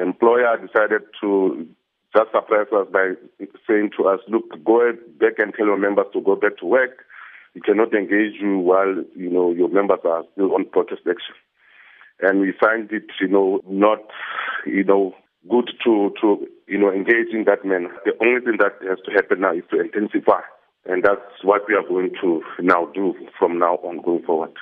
employer decided to just surprise us by saying to us, look, go back and tell your members to go back to work. We cannot engage you while, you know, your members are still on protest action. And we find it, you know, not, you know, good to, to, you know, engage in that manner. The only thing that has to happen now is to intensify. And that's what we are going to now do from now on going forward.